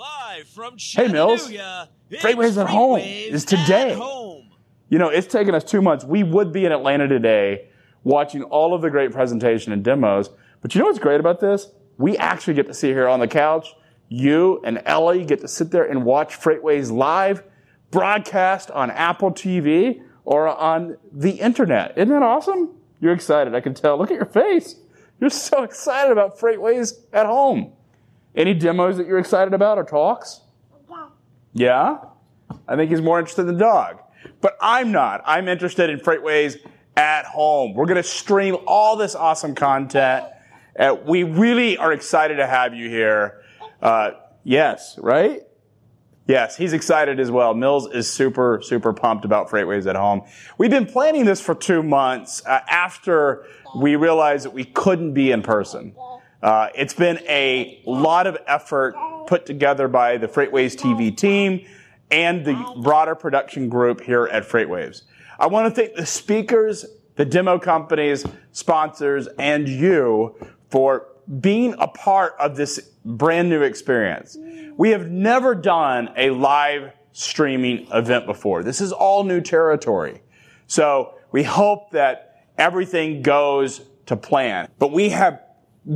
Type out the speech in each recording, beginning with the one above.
Live from Hey, Mills. FreightWaves at home is today. Home. You know, it's taken us two months. We would be in Atlanta today watching all of the great presentation and demos. But you know what's great about this? We actually get to sit here on the couch. You and Ellie get to sit there and watch FreightWaves live broadcast on Apple TV or on the internet. Isn't that awesome? You're excited. I can tell. Look at your face. You're so excited about FreightWaves at home. Any demos that you're excited about or talks? Yeah? Yeah? I think he's more interested in the dog. But I'm not. I'm interested in FreightWaves at home. We're going to stream all this awesome content. Uh, we really are excited to have you here. Uh, yes, right? Yes, he's excited as well. Mills is super, super pumped about FreightWaves at home. We've been planning this for two months uh, after we realized that we couldn't be in person. Uh, it's been a lot of effort put together by the FreightWaves TV team and the broader production group here at Freightwaves. I want to thank the speakers, the demo companies, sponsors, and you for being a part of this brand new experience. We have never done a live streaming event before. This is all new territory. So we hope that everything goes to plan. But we have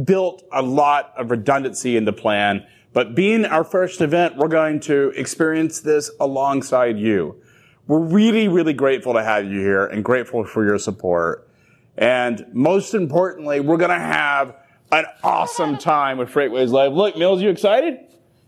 built a lot of redundancy in the plan. But being our first event, we're going to experience this alongside you. We're really, really grateful to have you here and grateful for your support. And most importantly, we're going to have an awesome time with FreightWaves Live. Look, Mills, you excited?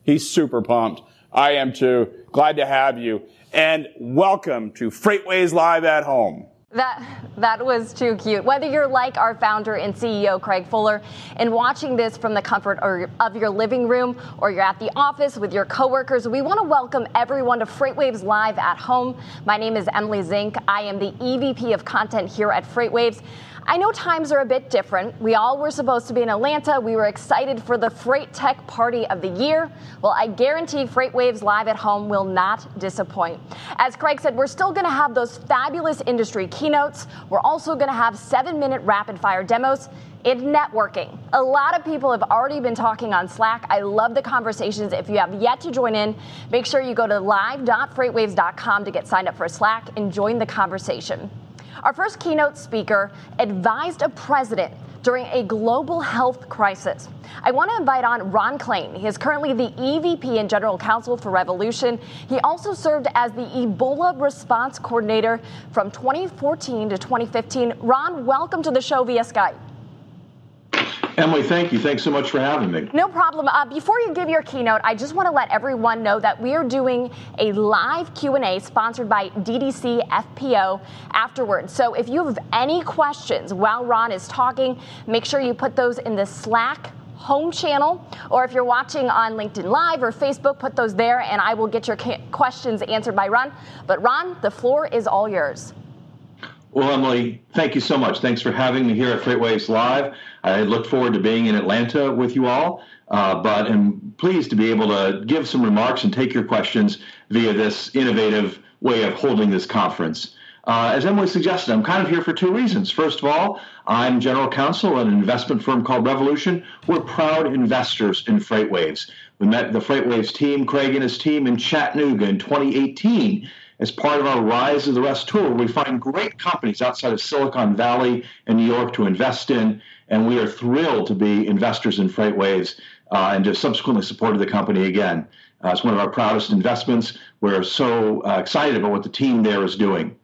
He's super pumped. I am too. Glad to have you. And welcome to FreightWaves Live at Home. That that was too cute. Whether you're like our founder and CEO Craig Fuller and watching this from the comfort of your living room or you're at the office with your coworkers, we want to welcome everyone to Freightwaves Live at Home. My name is Emily Szink. I am the EVP of content here at Freightwaves. I know times are a bit different. We all were supposed to be in Atlanta. We were excited for the Freight Tech Party of the Year. Well, I guarantee FreightWaves Live at Home will not disappoint. As Craig said, we're still going to have those fabulous industry keynotes. We're also going to have seven minute rapid fire demos. It's networking. A lot of people have already been talking on Slack. I love the conversations. If you have yet to join in, make sure you go to live.freightwaves.com to get signed up for Slack and join the conversation. Our first keynote speaker advised a president during a global health crisis. I want to invite on Ron Klain. He is currently the EVP and General Counsel for Revolution. He also served as the Ebola Response Coordinator from 2014 to 2015. Ron, welcome to the show via Skype. Emily, thank you. Thanks so much for having me. No problem. Uh, before you give your keynote, I just want to let everyone know that we are doing a live Q&A sponsored by DDC FPO afterwards. So if you have any questions while Ron is talking, make sure you put those in the Slack home channel, or if you're watching on LinkedIn Live or Facebook, put those there and I will get your questions answered by Ron. But Ron, the floor is all yours. Well, Emily, thank you so much. Thanks for having me here at Freightwaves Live. I look forward to being in Atlanta with you all, uh, but am pleased to be able to give some remarks and take your questions via this innovative way of holding this conference. Uh, as Emily suggested, I'm kind of here for two reasons. First of all, I'm general counsel at an investment firm called Revolution. We're proud investors in Freightwaves. We met the Freightwaves team, Craig and his team, in Chattanooga in 2018 as part of our Rise of the Rest tour. We find great companies outside of Silicon Valley and New York to invest in, and we are thrilled to be investors in Freightwaves uh, and to subsequently supported the company again. Uh, it's one of our proudest investments. We're so uh, excited about what the team there is doing.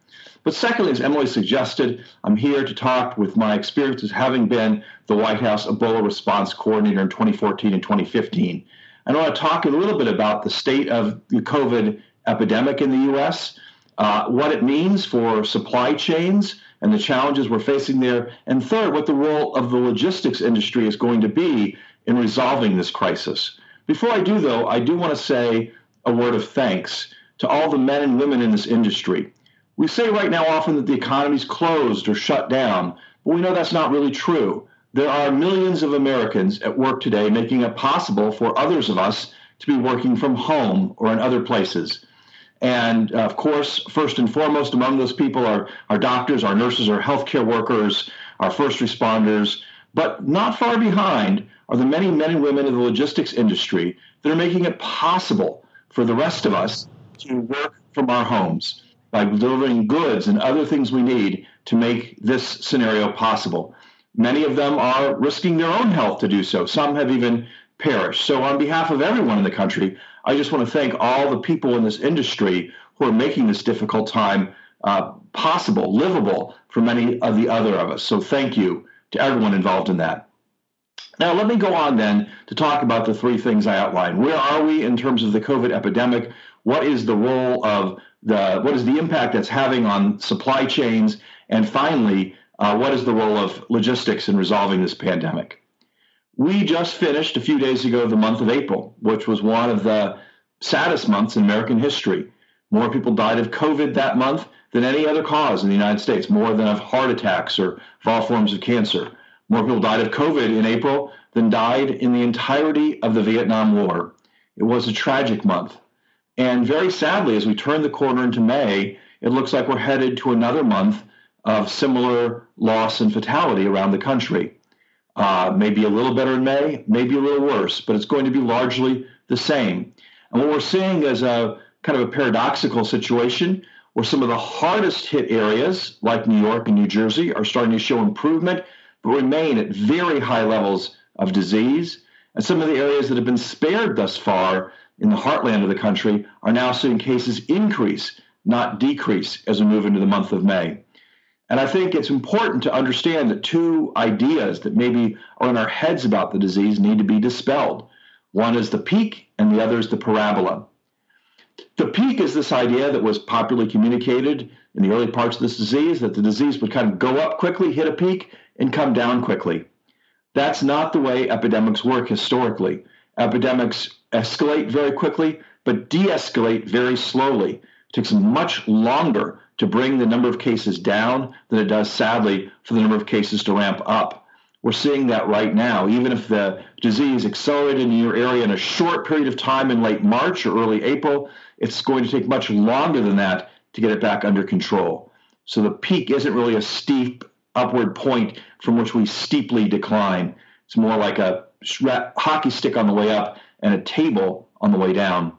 But secondly, as Emily suggested, I'm here to talk with my experiences having been the White House Ebola response coordinator in 2014 and 2015. And I want to talk a little bit about the state of the COVID epidemic in the U.S., uh, what it means for supply chains and the challenges we're facing there, and third, what the role of the logistics industry is going to be in resolving this crisis. Before I do, though, I do want to say a word of thanks to all the men and women in this industry. We say right now often that the economy's closed or shut down, but we know that's not really true. There are millions of Americans at work today making it possible for others of us to be working from home or in other places. And uh, of course, first and foremost among those people are our doctors, our nurses, our healthcare workers, our first responders. But not far behind are the many men and women in the logistics industry that are making it possible for the rest of us to work from our homes by delivering goods and other things we need to make this scenario possible. Many of them are risking their own health to do so. Some have even perished. So, on behalf of everyone in the country, I just want to thank all the people in this industry who are making this difficult time uh, possible, livable for many of the other of us. So, thank you to everyone involved in that. Now, let me go on then to talk about the three things I outlined. Where are we in terms of the COVID epidemic? What is the role of the, what is the impact that's having on supply chains? And finally, uh, what is the role of logistics in resolving this pandemic? We just finished a few days ago the month of April, which was one of the saddest months in American history. More people died of COVID that month than any other cause in the United States, more than of heart attacks or of all forms of cancer. More people died of COVID in April than died in the entirety of the Vietnam War. It was a tragic month. And very sadly, as we turn the corner into May, it looks like we're headed to another month of similar loss and fatality around the country. Uh, maybe a little better in May, maybe a little worse, but it's going to be largely the same. And what we're seeing is a kind of a paradoxical situation where some of the hardest hit areas, like New York and New Jersey, are starting to show improvement, but remain at very high levels of disease. And some of the areas that have been spared thus far in the heartland of the country are now seeing cases increase, not decrease, as we move into the month of May. And I think it's important to understand that two ideas that maybe are in our heads about the disease need to be dispelled. One is the peak, and the other is the parabola. The peak is this idea that was popularly communicated in the early parts of this disease that the disease would kind of go up quickly, hit a peak, and come down quickly. That's not the way epidemics work historically. Epidemics escalate very quickly, but de escalate very slowly. It takes much longer to bring the number of cases down than it does, sadly, for the number of cases to ramp up. We're seeing that right now. Even if the disease accelerated in your area in a short period of time in late March or early April, it's going to take much longer than that to get it back under control. So the peak isn't really a steep upward point from which we steeply decline. It's more like a hockey stick on the way up and a table on the way down.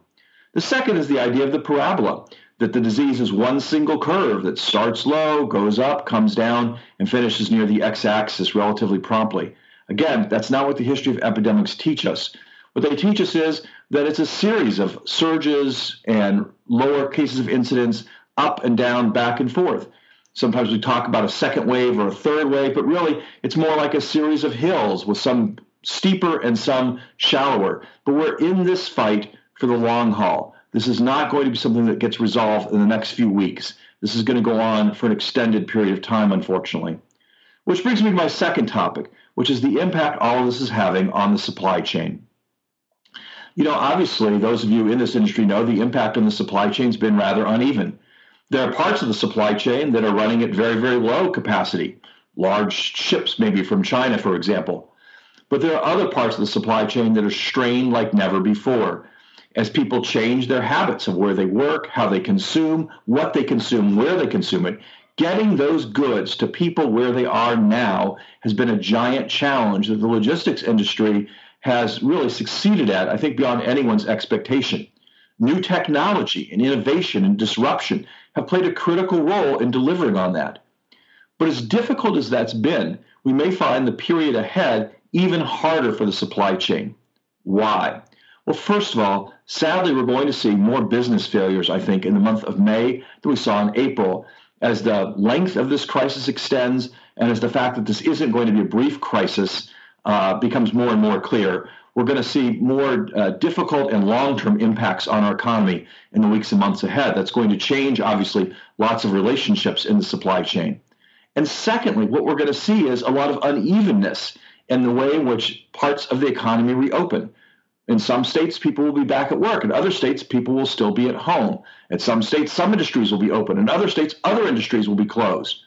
The second is the idea of the parabola, that the disease is one single curve that starts low, goes up, comes down, and finishes near the x axis relatively promptly. Again, that's not what the history of epidemics teach us. What they teach us is that it's a series of surges and lower cases of incidence up and down, back and forth. Sometimes we talk about a second wave or a third wave, but really it's more like a series of hills with some steeper and some shallower. But we're in this fight for the long haul. This is not going to be something that gets resolved in the next few weeks. This is going to go on for an extended period of time, unfortunately. Which brings me to my second topic, which is the impact all of this is having on the supply chain. You know, obviously, those of you in this industry know the impact on the supply chain has been rather uneven. There are parts of the supply chain that are running at very, very low capacity, large ships, maybe from China, for example. But there are other parts of the supply chain that are strained like never before. As people change their habits of where they work, how they consume, what they consume, where they consume it, getting those goods to people where they are now has been a giant challenge that the logistics industry has really succeeded at, I think, beyond anyone's expectation. New technology and innovation and disruption have played a critical role in delivering on that. But as difficult as that's been, we may find the period ahead even harder for the supply chain. Why? Well, first of all, sadly, we're going to see more business failures, I think, in the month of May than we saw in April as the length of this crisis extends and as the fact that this isn't going to be a brief crisis uh, becomes more and more clear we're going to see more uh, difficult and long term impacts on our economy in the weeks and months ahead. That's going to change, obviously, lots of relationships in the supply chain. And secondly, what we're going to see is a lot of unevenness in the way in which parts of the economy reopen. In some states, people will be back at work. In other states, people will still be at home. In some states, some industries will be open. In other states, other industries will be closed.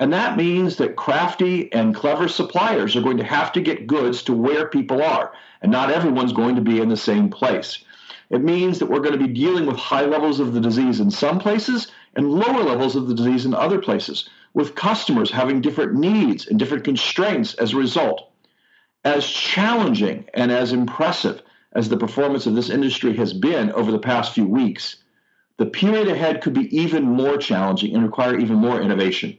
And that means that crafty and clever suppliers are going to have to get goods to where people are. And not everyone's going to be in the same place. It means that we're going to be dealing with high levels of the disease in some places and lower levels of the disease in other places, with customers having different needs and different constraints as a result. As challenging and as impressive as the performance of this industry has been over the past few weeks, the period ahead could be even more challenging and require even more innovation.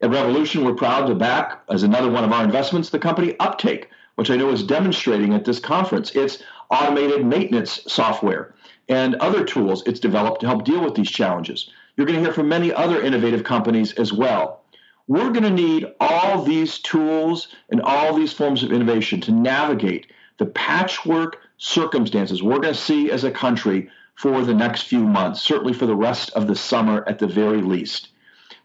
At Revolution, we're proud to back, as another one of our investments, the company Uptake, which I know is demonstrating at this conference its automated maintenance software and other tools it's developed to help deal with these challenges. You're going to hear from many other innovative companies as well. We're going to need all these tools and all these forms of innovation to navigate the patchwork circumstances we're going to see as a country for the next few months, certainly for the rest of the summer at the very least.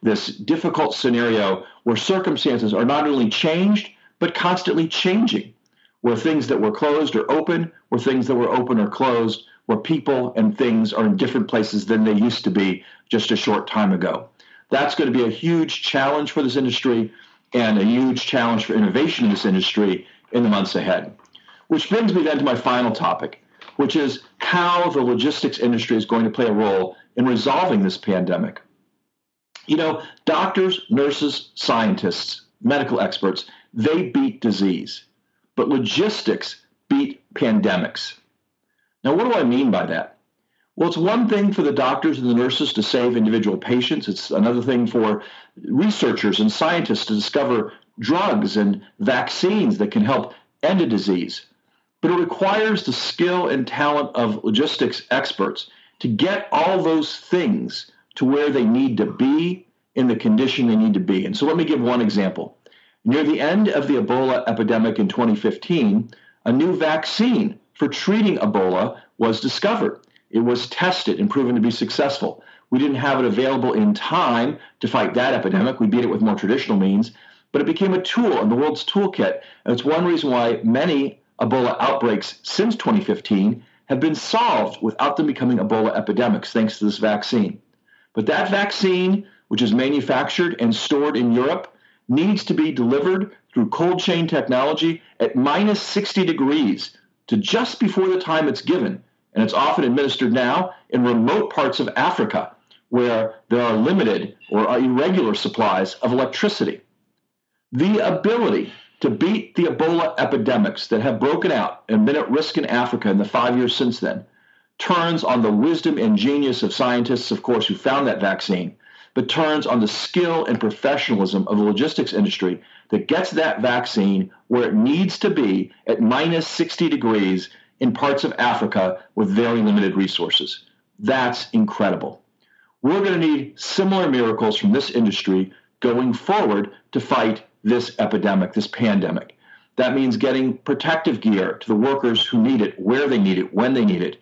This difficult scenario where circumstances are not only changed, but constantly changing, where things that were closed are open, where things that were open are closed, where people and things are in different places than they used to be just a short time ago. That's going to be a huge challenge for this industry and a huge challenge for innovation in this industry in the months ahead. Which brings me then to my final topic, which is how the logistics industry is going to play a role in resolving this pandemic. You know, doctors, nurses, scientists, medical experts, they beat disease, but logistics beat pandemics. Now, what do I mean by that? Well, it's one thing for the doctors and the nurses to save individual patients. It's another thing for researchers and scientists to discover drugs and vaccines that can help end a disease but it requires the skill and talent of logistics experts to get all those things to where they need to be in the condition they need to be. And so let me give one example. Near the end of the Ebola epidemic in 2015, a new vaccine for treating Ebola was discovered. It was tested and proven to be successful. We didn't have it available in time to fight that epidemic. We beat it with more traditional means, but it became a tool in the world's toolkit. And it's one reason why many Ebola outbreaks since 2015 have been solved without them becoming Ebola epidemics thanks to this vaccine. But that vaccine, which is manufactured and stored in Europe, needs to be delivered through cold chain technology at minus 60 degrees to just before the time it's given. And it's often administered now in remote parts of Africa where there are limited or irregular supplies of electricity. The ability to beat the Ebola epidemics that have broken out and been at risk in Africa in the five years since then turns on the wisdom and genius of scientists, of course, who found that vaccine, but turns on the skill and professionalism of the logistics industry that gets that vaccine where it needs to be at minus 60 degrees in parts of Africa with very limited resources. That's incredible. We're going to need similar miracles from this industry going forward to fight this epidemic, this pandemic. That means getting protective gear to the workers who need it, where they need it, when they need it,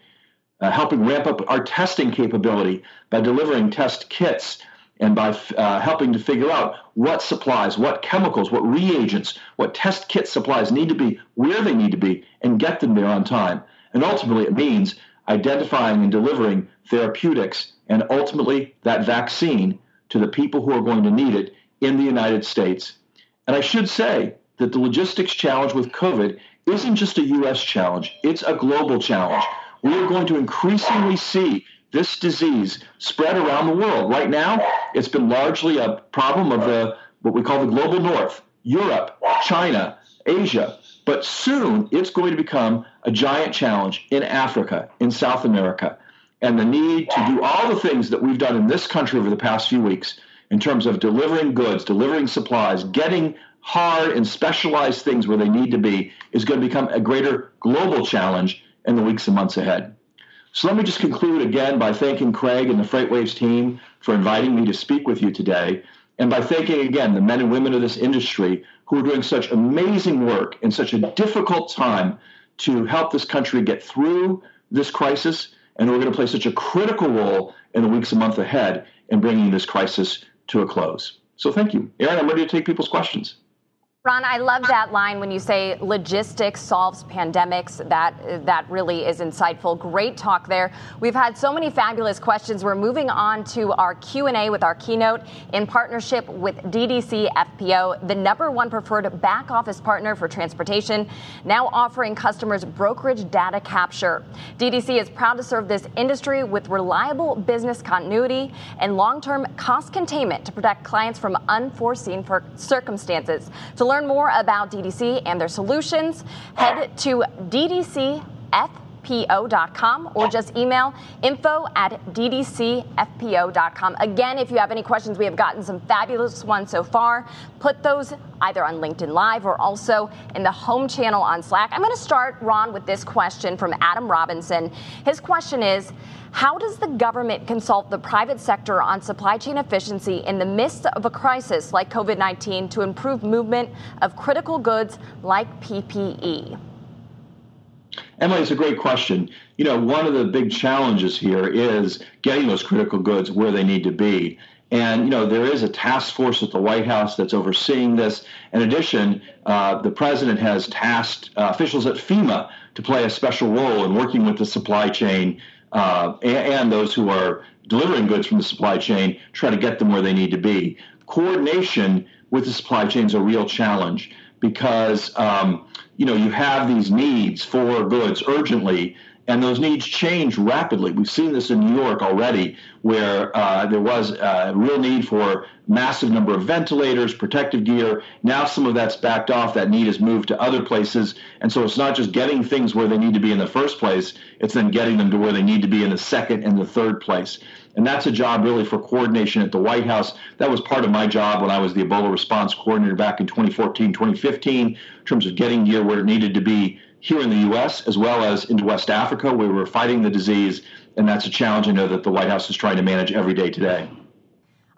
uh, helping ramp up our testing capability by delivering test kits and by uh, helping to figure out what supplies, what chemicals, what reagents, what test kit supplies need to be where they need to be and get them there on time. And ultimately, it means identifying and delivering therapeutics and ultimately that vaccine to the people who are going to need it in the United States and I should say that the logistics challenge with COVID isn't just a U.S. challenge, it's a global challenge. We are going to increasingly see this disease spread around the world. Right now, it's been largely a problem of the what we call the global north, Europe, China, Asia. But soon it's going to become a giant challenge in Africa, in South America. And the need to do all the things that we've done in this country over the past few weeks in terms of delivering goods, delivering supplies, getting hard and specialized things where they need to be is going to become a greater global challenge in the weeks and months ahead. So let me just conclude again by thanking Craig and the FreightWaves team for inviting me to speak with you today, and by thanking again the men and women of this industry who are doing such amazing work in such a difficult time to help this country get through this crisis, and who are going to play such a critical role in the weeks and months ahead in bringing this crisis to a close. So thank you. Aaron, I'm ready to take people's questions. Ron, I love that line when you say logistics solves pandemics. That that really is insightful. Great talk there. We've had so many fabulous questions. We're moving on to our Q&A with our keynote in partnership with DDC FPO, the number one preferred back office partner for transportation, now offering customers brokerage data capture. DDC is proud to serve this industry with reliable business continuity and long-term cost containment to protect clients from unforeseen circumstances. To learn learn more about DDC and their solutions, head to ddcfpo.com. ddcfpo.com or just email info at ddcfpo.com. Again, if you have any questions, we have gotten some fabulous ones so far. Put those either on LinkedIn Live or also in the home channel on Slack. I'm going to start, Ron, with this question from Adam Robinson. His question is How does the government consult the private sector on supply chain efficiency in the midst of a crisis like COVID 19 to improve movement of critical goods like PPE? Emily, it's a great question. You know, one of the big challenges here is getting those critical goods where they need to be. And, you know, there is a task force at the White House that's overseeing this. In addition, uh, the president has tasked uh, officials at FEMA to play a special role in working with the supply chain uh, and, and those who are delivering goods from the supply chain, try to get them where they need to be. Coordination with the supply chain is a real challenge because um, you know you have these needs for goods urgently and those needs change rapidly. We've seen this in New York already, where uh, there was a real need for massive number of ventilators, protective gear. Now some of that's backed off. That need has moved to other places, and so it's not just getting things where they need to be in the first place; it's then getting them to where they need to be in the second and the third place. And that's a job really for coordination at the White House. That was part of my job when I was the Ebola response coordinator back in 2014, 2015, in terms of getting gear where it needed to be here in the U.S. as well as into West Africa, where we're fighting the disease. And that's a challenge I know that the White House is trying to manage every day today.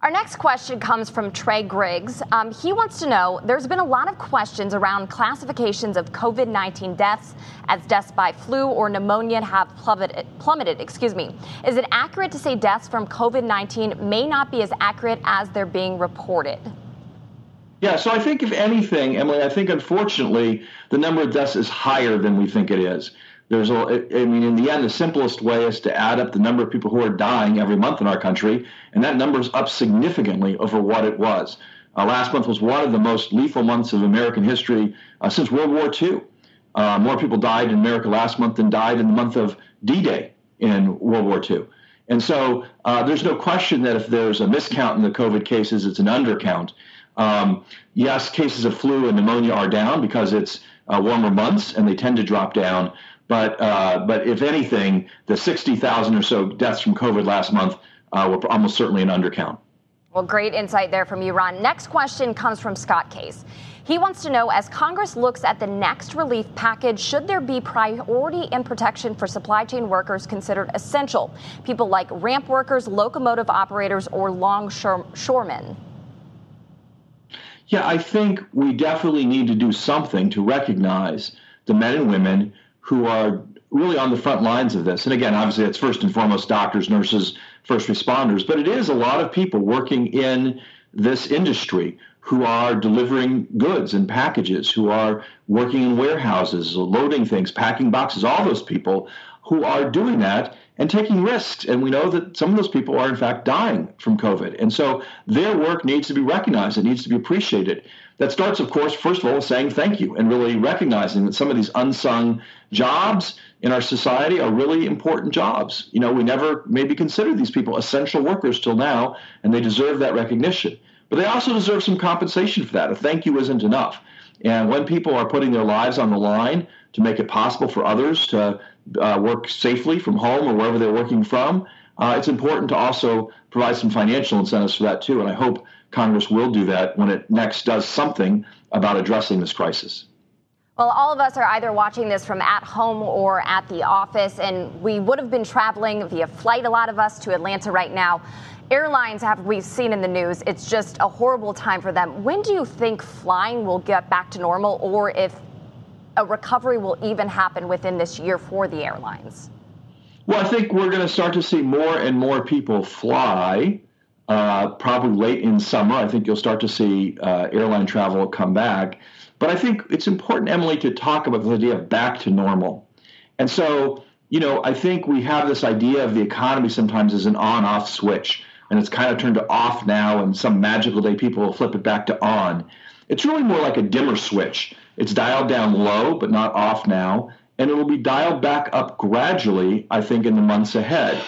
Our next question comes from Trey Griggs. Um, he wants to know there's been a lot of questions around classifications of COVID 19 deaths as deaths by flu or pneumonia have plummeted, plummeted. Excuse me. Is it accurate to say deaths from COVID 19 may not be as accurate as they're being reported? Yeah, so I think if anything, Emily, I think unfortunately the number of deaths is higher than we think it is. There's a, I mean, in the end, the simplest way is to add up the number of people who are dying every month in our country, and that number is up significantly over what it was. Uh, last month was one of the most lethal months of American history uh, since World War II. Uh, more people died in America last month than died in the month of D-Day in World War II. And so uh, there's no question that if there's a miscount in the COVID cases, it's an undercount. Um, yes, cases of flu and pneumonia are down because it's uh, warmer months and they tend to drop down. But uh, but if anything, the 60,000 or so deaths from COVID last month uh, were almost certainly an undercount. Well, great insight there from you, Ron. Next question comes from Scott Case. He wants to know as Congress looks at the next relief package, should there be priority and protection for supply chain workers considered essential? People like ramp workers, locomotive operators, or longshoremen? Yeah, I think we definitely need to do something to recognize the men and women who are really on the front lines of this. And again, obviously, it's first and foremost doctors, nurses, first responders, but it is a lot of people working in this industry who are delivering goods and packages, who are working in warehouses, loading things, packing boxes, all those people who are doing that and taking risks. And we know that some of those people are, in fact, dying from COVID. And so their work needs to be recognized, it needs to be appreciated. That starts, of course, first of all, saying thank you and really recognizing that some of these unsung jobs in our society are really important jobs. You know, we never maybe considered these people essential workers till now, and they deserve that recognition. But they also deserve some compensation for that. A thank you isn't enough. And when people are putting their lives on the line to make it possible for others to uh, work safely from home or wherever they're working from, uh, it's important to also provide some financial incentives for that too. And I hope Congress will do that when it next does something about addressing this crisis. Well, all of us are either watching this from at home or at the office, and we would have been traveling via flight, a lot of us, to Atlanta right now. Airlines have we've seen in the news, it's just a horrible time for them. When do you think flying will get back to normal, or if a recovery will even happen within this year for the airlines? Well, I think we're going to start to see more and more people fly. Uh, probably late in summer, I think you'll start to see uh, airline travel come back. But I think it's important, Emily, to talk about the idea of back to normal. And so, you know, I think we have this idea of the economy sometimes as an on off switch, and it's kind of turned to off now, and some magical day people will flip it back to on. It's really more like a dimmer switch. It's dialed down low, but not off now and it will be dialed back up gradually, I think, in the months ahead.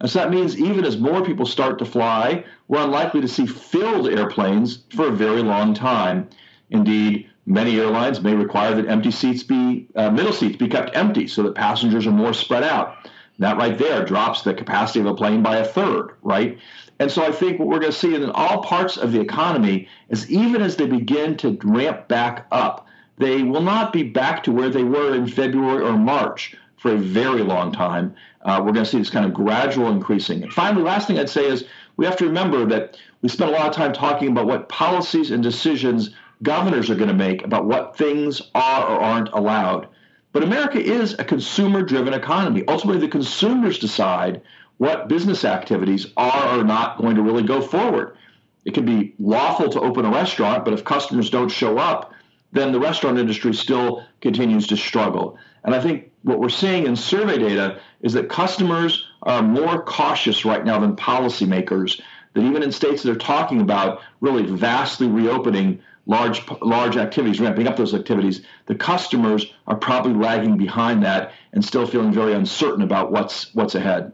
And so that means even as more people start to fly, we're unlikely to see filled airplanes for a very long time. Indeed, Many airlines may require that empty seats be, uh, middle seats be kept empty so that passengers are more spread out. That right there drops the capacity of a plane by a third, right? And so I think what we're going to see in all parts of the economy is even as they begin to ramp back up, they will not be back to where they were in February or March for a very long time. Uh, we're going to see this kind of gradual increasing. And finally, last thing I'd say is we have to remember that we spent a lot of time talking about what policies and decisions governors are going to make about what things are or aren't allowed. But America is a consumer driven economy. Ultimately, the consumers decide what business activities are or not going to really go forward. It can be lawful to open a restaurant, but if customers don't show up, then the restaurant industry still continues to struggle. And I think what we're seeing in survey data is that customers are more cautious right now than policymakers. That even in states that are talking about really vastly reopening large large activities, ramping up those activities, the customers are probably lagging behind that and still feeling very uncertain about what's what's ahead.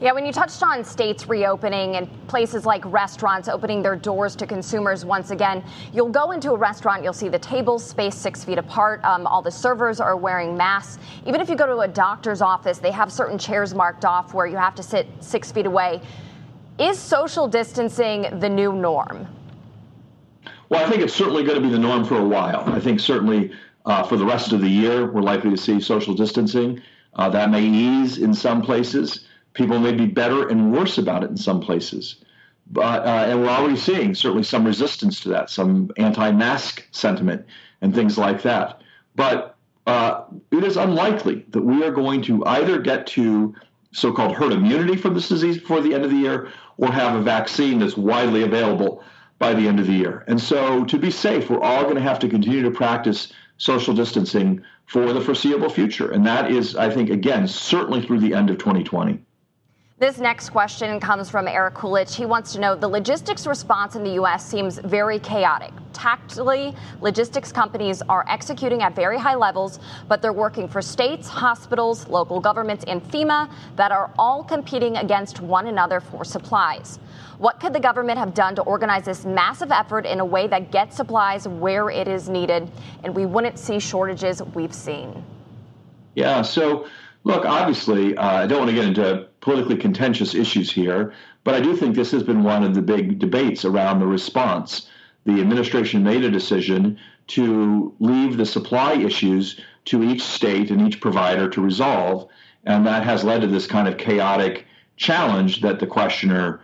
Yeah, when you touched on states reopening and places like restaurants opening their doors to consumers once again, you'll go into a restaurant, you'll see the tables spaced six feet apart. Um, all the servers are wearing masks. Even if you go to a doctor's office, they have certain chairs marked off where you have to sit six feet away. Is social distancing the new norm? Well, I think it's certainly going to be the norm for a while. I think certainly uh, for the rest of the year, we're likely to see social distancing. Uh, that may ease in some places. People may be better and worse about it in some places. But, uh, and we're already seeing certainly some resistance to that, some anti-mask sentiment and things like that. But uh, it is unlikely that we are going to either get to so-called herd immunity from this disease before the end of the year, or have a vaccine that's widely available by the end of the year. And so, to be safe, we're all going to have to continue to practice social distancing for the foreseeable future, and that is, I think, again, certainly through the end of 2020. This next question comes from Eric Coolidge. He wants to know the logistics response in the U.S. seems very chaotic. Tactically, logistics companies are executing at very high levels, but they're working for states, hospitals, local governments, and FEMA that are all competing against one another for supplies. What could the government have done to organize this massive effort in a way that gets supplies where it is needed and we wouldn't see shortages we've seen? Yeah, so Look, obviously, uh, I don't want to get into politically contentious issues here, but I do think this has been one of the big debates around the response. The administration made a decision to leave the supply issues to each state and each provider to resolve, and that has led to this kind of chaotic challenge that the questioner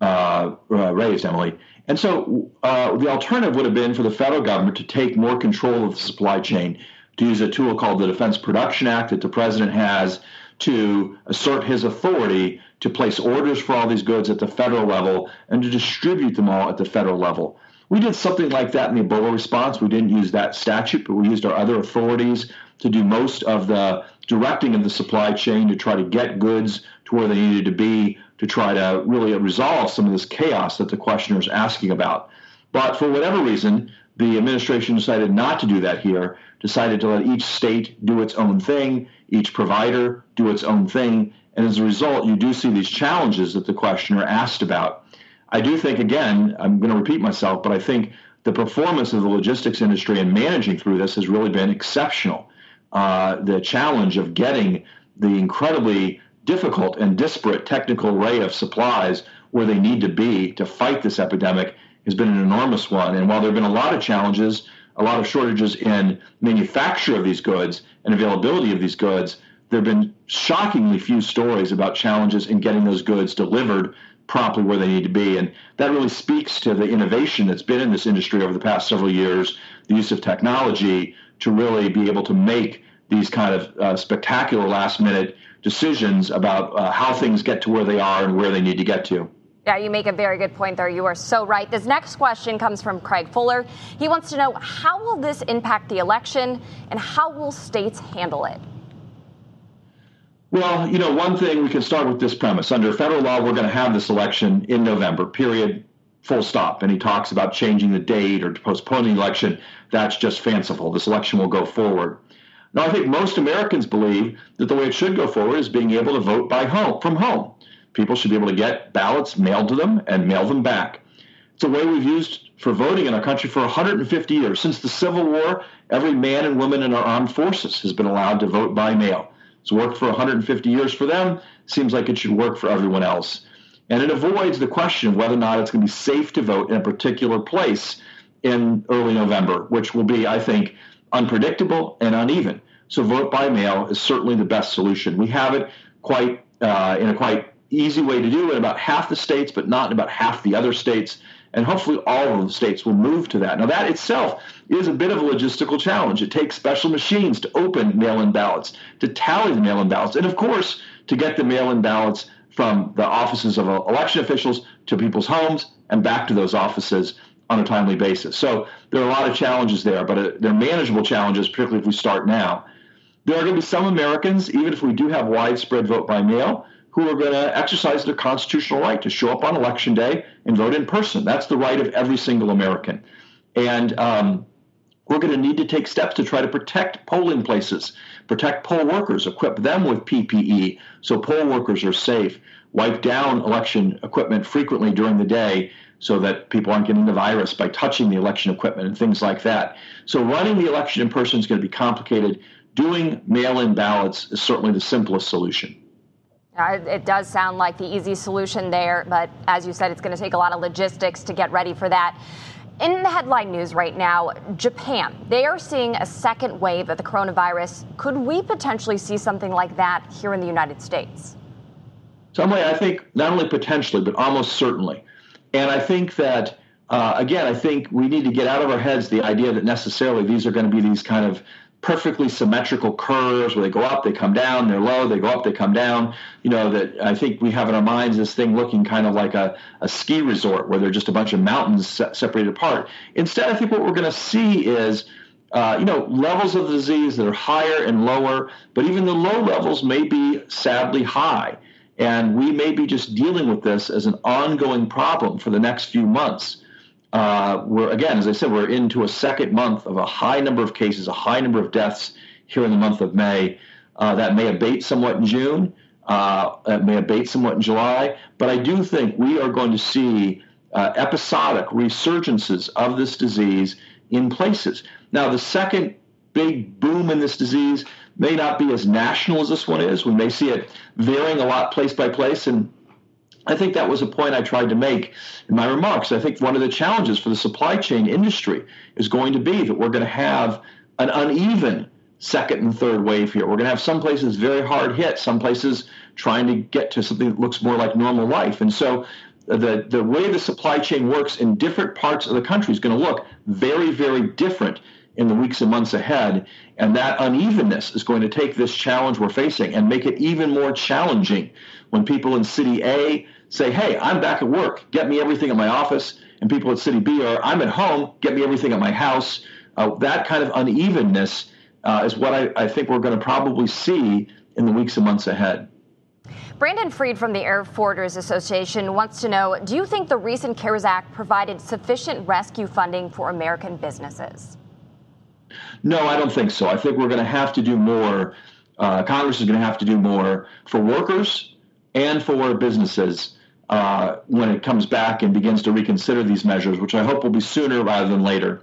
uh, uh, raised, Emily. And so uh, the alternative would have been for the federal government to take more control of the supply chain to use a tool called the Defense Production Act that the president has to assert his authority to place orders for all these goods at the federal level and to distribute them all at the federal level. We did something like that in the Ebola response. We didn't use that statute, but we used our other authorities to do most of the directing of the supply chain to try to get goods to where they needed to be to try to really resolve some of this chaos that the questioner is asking about. But for whatever reason, the administration decided not to do that here decided to let each state do its own thing, each provider do its own thing. And as a result, you do see these challenges that the questioner asked about. I do think, again, I'm going to repeat myself, but I think the performance of the logistics industry in managing through this has really been exceptional. Uh, the challenge of getting the incredibly difficult and disparate technical array of supplies where they need to be to fight this epidemic has been an enormous one. And while there have been a lot of challenges, a lot of shortages in manufacture of these goods and availability of these goods, there have been shockingly few stories about challenges in getting those goods delivered promptly where they need to be. And that really speaks to the innovation that's been in this industry over the past several years, the use of technology to really be able to make these kind of uh, spectacular last minute decisions about uh, how things get to where they are and where they need to get to. Yeah, you make a very good point there. You are so right. This next question comes from Craig Fuller. He wants to know how will this impact the election and how will states handle it? Well, you know, one thing we can start with this premise. Under federal law, we're going to have this election in November, period, full stop. And he talks about changing the date or postponing the election. That's just fanciful. This election will go forward. Now, I think most Americans believe that the way it should go forward is being able to vote by home, from home people should be able to get ballots mailed to them and mail them back. It's a way we've used for voting in our country for 150 years. Since the Civil War, every man and woman in our armed forces has been allowed to vote by mail. It's worked for 150 years for them. Seems like it should work for everyone else. And it avoids the question of whether or not it's going to be safe to vote in a particular place in early November, which will be, I think, unpredictable and uneven. So vote by mail is certainly the best solution. We have it quite uh, in a quite easy way to do in about half the states, but not in about half the other states. And hopefully all of the states will move to that. Now, that itself is a bit of a logistical challenge. It takes special machines to open mail in ballots, to tally the mail in ballots, and of course, to get the mail in ballots from the offices of election officials to people's homes and back to those offices on a timely basis. So there are a lot of challenges there, but uh, they're manageable challenges, particularly if we start now. There are going to be some Americans, even if we do have widespread vote by mail, who are going to exercise their constitutional right to show up on election day and vote in person. That's the right of every single American. And um, we're going to need to take steps to try to protect polling places, protect poll workers, equip them with PPE so poll workers are safe, wipe down election equipment frequently during the day so that people aren't getting the virus by touching the election equipment and things like that. So running the election in person is going to be complicated. Doing mail in ballots is certainly the simplest solution. Uh, it does sound like the easy solution there, but as you said, it's going to take a lot of logistics to get ready for that. In the headline news right now, Japan, they are seeing a second wave of the coronavirus. Could we potentially see something like that here in the United States? Some way, I think not only potentially, but almost certainly. And I think that, uh, again, I think we need to get out of our heads the idea that necessarily these are going to be these kind of perfectly symmetrical curves where they go up, they come down, they're low, they go up, they come down. You know, that I think we have in our minds this thing looking kind of like a, a ski resort where they're just a bunch of mountains separated apart. Instead, I think what we're going to see is. Uh, you know, levels of disease that are higher and lower, but even the low levels may be sadly high. And we may be just dealing with this as an ongoing problem for the next few months uh, we're again, as I said, we're into a second month of a high number of cases, a high number of deaths here in the month of May. Uh, that may abate somewhat in June. Uh, it may abate somewhat in July. But I do think we are going to see uh, episodic resurgences of this disease in places. Now, the second big boom in this disease may not be as national as this one is. We may see it varying a lot place by place. And I think that was a point I tried to make in my remarks. I think one of the challenges for the supply chain industry is going to be that we're going to have an uneven second and third wave here. We're going to have some places very hard hit, some places trying to get to something that looks more like normal life. And so the, the way the supply chain works in different parts of the country is going to look very, very different in the weeks and months ahead. And that unevenness is going to take this challenge we're facing and make it even more challenging when people in City A say, hey, I'm back at work, get me everything at my office, and people at City B are, I'm at home, get me everything at my house. Uh, that kind of unevenness uh, is what I, I think we're going to probably see in the weeks and months ahead. Brandon Fried from the Airforwarders Association wants to know Do you think the recent CARES Act provided sufficient rescue funding for American businesses? No, I don't think so. I think we're going to have to do more. Uh, Congress is going to have to do more for workers and for businesses uh, when it comes back and begins to reconsider these measures, which I hope will be sooner rather than later.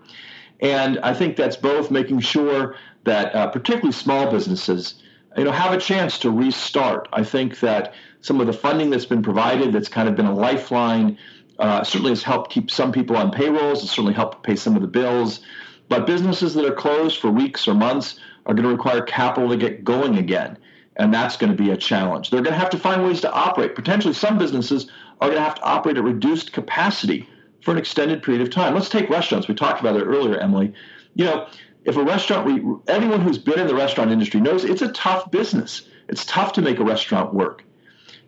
And I think that's both making sure that uh, particularly small businesses, you know, have a chance to restart. I think that some of the funding that's been provided, that's kind of been a lifeline, uh, certainly has helped keep some people on payrolls. It's certainly helped pay some of the bills. But businesses that are closed for weeks or months are going to require capital to get going again and that's going to be a challenge. They're going to have to find ways to operate. Potentially, some businesses are going to have to operate at reduced capacity for an extended period of time. Let's take restaurants. We talked about it earlier, Emily. You know, if a restaurant, anyone who's been in the restaurant industry knows it's a tough business. It's tough to make a restaurant work.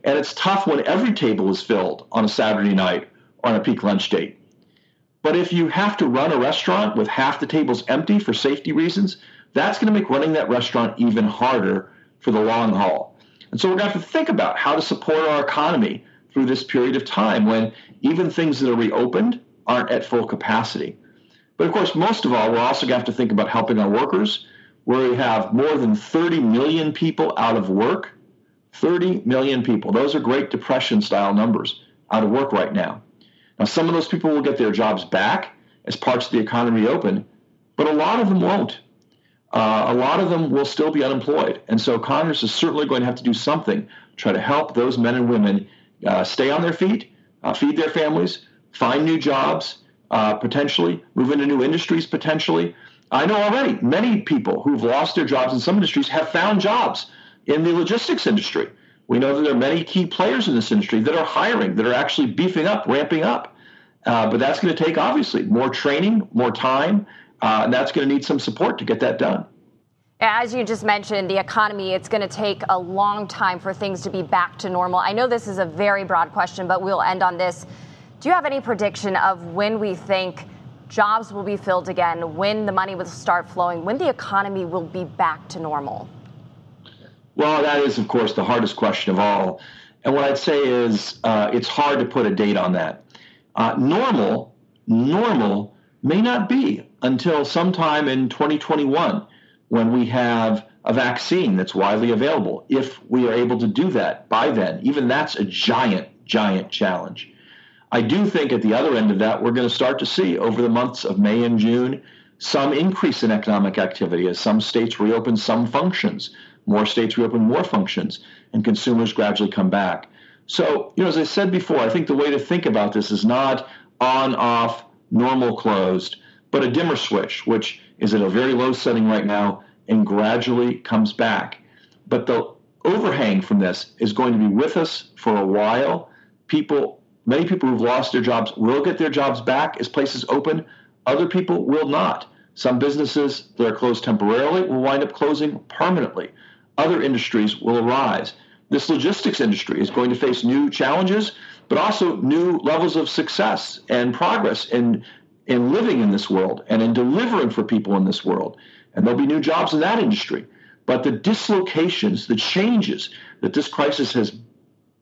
And it's tough when every table is filled on a Saturday night or on a peak lunch date. But if you have to run a restaurant with half the tables empty for safety reasons, that's going to make running that restaurant even harder for the long haul. And so we're going to have to think about how to support our economy through this period of time when even things that are reopened aren't at full capacity. But of course, most of all, we're also going to have to think about helping our workers, where we have more than 30 million people out of work. 30 million people. Those are Great Depression style numbers out of work right now. Now, some of those people will get their jobs back, as parts of the economy open, but a lot of them won't. Uh, a lot of them will still be unemployed. And so Congress is certainly going to have to do something to try to help those men and women uh, stay on their feet, uh, feed their families, find new jobs, uh, potentially, move into new industries potentially. I know already many people who've lost their jobs in some industries have found jobs in the logistics industry. We know that there are many key players in this industry that are hiring, that are actually beefing up, ramping up. Uh, but that's going to take, obviously, more training, more time, uh, and that's going to need some support to get that done. As you just mentioned, the economy, it's going to take a long time for things to be back to normal. I know this is a very broad question, but we'll end on this. Do you have any prediction of when we think jobs will be filled again, when the money will start flowing, when the economy will be back to normal? Well, that is, of course, the hardest question of all. And what I'd say is uh, it's hard to put a date on that. Uh, normal, normal may not be until sometime in 2021 when we have a vaccine that's widely available. If we are able to do that by then, even that's a giant, giant challenge. I do think at the other end of that, we're going to start to see over the months of May and June some increase in economic activity as some states reopen some functions, more states reopen more functions, and consumers gradually come back. So, you know, as I said before, I think the way to think about this is not on, off, normal, closed, but a dimmer switch, which is at a very low setting right now and gradually comes back. But the overhang from this is going to be with us for a while. People Many people who've lost their jobs will get their jobs back as places open. Other people will not. Some businesses that are closed temporarily will wind up closing permanently. Other industries will arise. This logistics industry is going to face new challenges, but also new levels of success and progress in, in living in this world and in delivering for people in this world. And there'll be new jobs in that industry. But the dislocations, the changes that this crisis has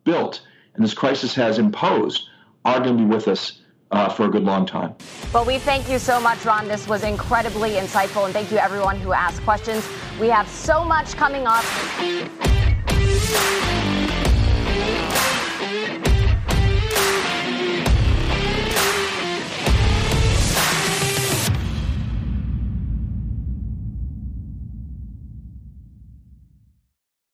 built and this crisis has imposed are going to be with us uh, for a good long time. Well, we thank you so much, Ron. This was incredibly insightful. And thank you, everyone who asked questions. We have so much coming up.